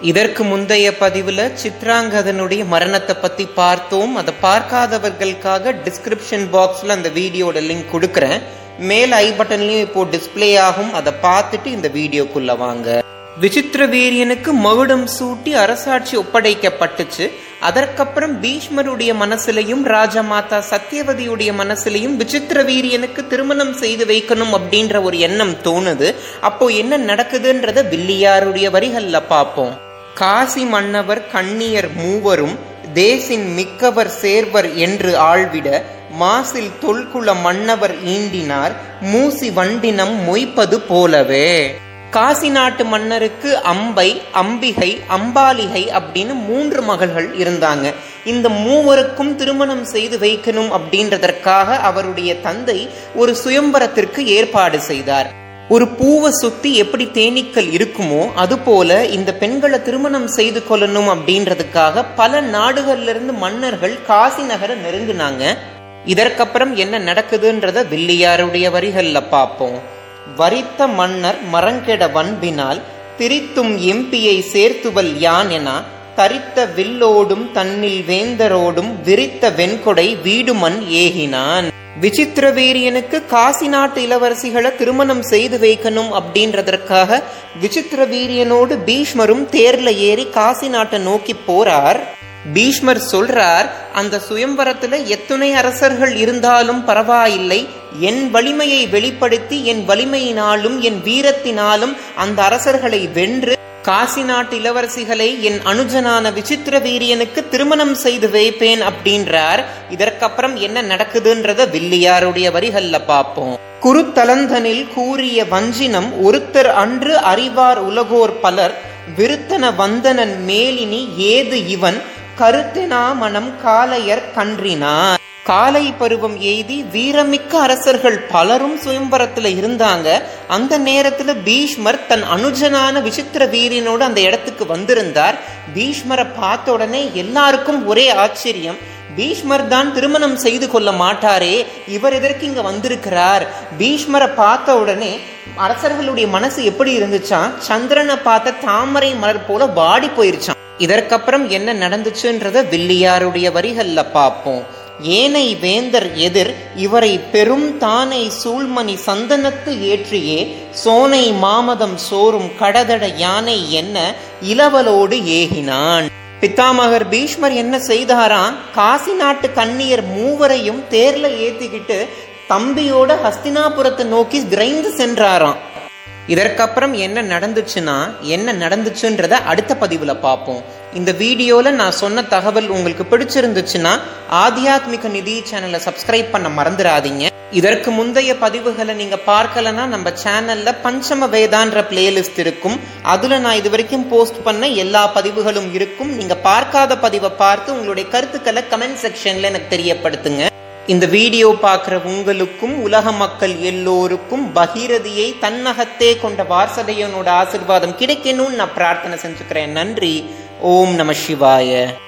இதற்கு முந்தைய பதிவுல சித்ராங்கதனுடைய மரணத்தை பத்தி பார்த்தோம். அதை பார்க்காதவர்களுக்காக டிஸ்கிரிப்ஷன் பாக்ஸ்ல அந்த வீடியோட லிங்க் கொடுக்கறேன். மேல் ஐ பட்டன்லயும் இப்போ டிஸ்பிளே ஆகும். அதை பார்த்துட்டு இந்த வீடியோக்குள்ள வாங்க. விசித்திர வீரியனுக்கு மகுடம் சூட்டி அரசாட்சி ஒப்படைக்கப்பட்டுச்சு. அதற்கப்புறம் பீஷ்மருடைய மனசுலையும் ராஜமாதா சத்தியவதியுடைய மனசுலையும் விசித்திர வீரியனுக்கு திருமணம் செய்து வைக்கணும் அப்படின்ற ஒரு எண்ணம் தோணுது. அப்போ என்ன நடக்குதுன்றத வில்லியாருடைய வரிகள்ல பார்ப்போம். காசி மன்னவர் கண்ணியர் மூவரும் தேசின் மிக்கவர் சேர்வர் என்று ஆழ்விட மாசில் தொல்குல மன்னவர் ஈண்டினார் மூசி வண்டினம் மொய்ப்பது போலவே. காசி நாட்டு மன்னருக்கு அம்பை அம்பிகை அம்பாலிகை அப்படின்னு மூன்று மகள்கள் இருந்தாங்க. இந்த மூவருக்கும் திருமணம் செய்து வைக்கணும் அப்படின்றதற்காக அவருடைய தந்தை ஒரு சுயம்பரத்திற்கு ஏற்பாடு செய்தார். ஒரு பூவை சுத்தி எப்படி தேனீக்கள் இருக்குமோ அதுபோல இந்த பெண்களை திருமணம் செய்து கொள்ளணும் அப்படின்றதுக்காக பல நாடுகள்ல இருந்து மன்னர்கள் காசி நகர நெருங்கினாங்க. இதற்கப்புறம் என்ன நடக்குதுன்றத வில்லியாருடைய வரிகள்ல பார்ப்போம். வரித்த மன்னர் மரங்கெட வன்பினால் திரித்தும் எம்பியை சேர்த்துவல் யான் என தரித்த வில்லோடும் தன்னில் வேந்தரோடும் விரித்த வெண்கொடை வீடுமன் ஏகினான். விசித்திர வீரியனுக்கு காசி நாட்டு இளவரசிகளை திருமணம் செய்து வைக்கணும் அப்படின்றதற்காக விசித்திர வீரியனோடு பீஷ்மரும் தேர்ல ஏறி காசி நாட்டை நோக்கி போறார். பீஷ்மர் சொல்றார் அந்த சுயம்பரத்துல எத்துணை அரசர்கள் இருந்தாலும் பரவாயில்லை. என் வலிமையை வெளிப்படுத்தி என் வலிமையினாலும் என் வீரத்தினாலும் அந்த அரசர்களை வென்று காசி நாட்டு இளவரசிகளை என் அனுஜனான விசித்திர வீரியனுக்கு திருமணம் செய்து வைப்பேன் அப்படின்றார். இதற்கப்புறம் என்ன நடக்குதுன்றத வில்லியாருடைய வரிகள்ல பார்ப்போம். குருத்தலந்தனில் கூறிய வஞ்சினம் ஒருத்தர் அன்று அறிவார் உலகோர் பலர் விருத்தன வந்தனன் மேலினி ஏது இவன் கருத்தினா மனம் கன்றினார். காலை பருவம் எய்தி வீரமிக்க அரசர்கள் பலரும் சுயம்பரத்துல இருந்தாங்க. அந்த நேரத்துல பீஷ்மர் தன் அனுஜனான விசித்திர வீரியனோடு அந்த இடத்துக்கு வந்திருந்தார். பீஷ்மரை பார்த்த உடனே எல்லாருக்கும் ஒரே ஆச்சரியம். பீஷ்மர் தான் திருமணம் செய்து கொள்ள மாட்டாரே இவர் எதற்கு இங்க வந்திருக்கிறார்? பீஷ்மரை பார்த்த உடனே அரசர்களுடைய மனசு எப்படி இருந்துச்சான் சந்திரனை பார்த்த தாமரை மலர் போல வாடி போயிருச்சான் இதற்கப்புறம் என்ன நடந்துச்சுன்றத வில்லியாருடைய வரிகள்ல பார்ப்போம். ஏனை வேந்தர் எதிர் இவரை பெரும் தானை சூழ்மணி சந்தனத்து ஏற்றியே சோனை மாமதம் சோறும் கடதட யானை என்ன இளவலோடு ஏகினான். பித்தாமகர் பீஷ்மர் என்ன செய்தாராம்? காசி நாட்டு கண்ணியர் மூவரையும் தேர்ல ஏத்திக்கிட்டு தம்பியோட ஹஸ்தினாபுரத்தை நோக்கி விரைந்து சென்றாராம். இதற்கப்புறம் என்ன நடந்துச்சுன்னா என்ன நடந்துச்சுன்றத அடுத்த பதிவுல பார்ப்போம். இந்த வீடியோல நான் சொன்ன தகவல் உங்களுக்கு பிடிச்சிருந்துச்சுன்னா ஆத்தியாத்மிக நிதி சேனலை சப்ஸ்கிரைப் பண்ண மறந்துடாதீங்க இதற்கு முந்தைய பதிவுகளை நீங்க பார்க்கலன்னா நம்ம சேனல்ல பஞ்சம வேதான்ற பிளேலிஸ்ட் இருக்கும். அதில் நான் இது வரைக்கும் போஸ்ட் பண்ண எல்லா பதிவுகளும் இருக்கும். நீங்க பார்க்காத பதிவை பார்த்து உங்களுடைய கருத்துக்களை கமெண்ட் செக்ஷன்ல எனக்கு தெரியப்படுத்துங்க. இந்த வீடியோ பார்க்குற உங்களுக்கும் உலக மக்கள் எல்லோருக்கும் பகீரதியை தன்னகத்தே கொண்ட வாரசதையனோட ஆசிர்வாதம் கிடைக்கணும்னு நான் பிரார்த்தனை செஞ்சுக்கிறேன். நன்றி. ओम नमः शिवाय।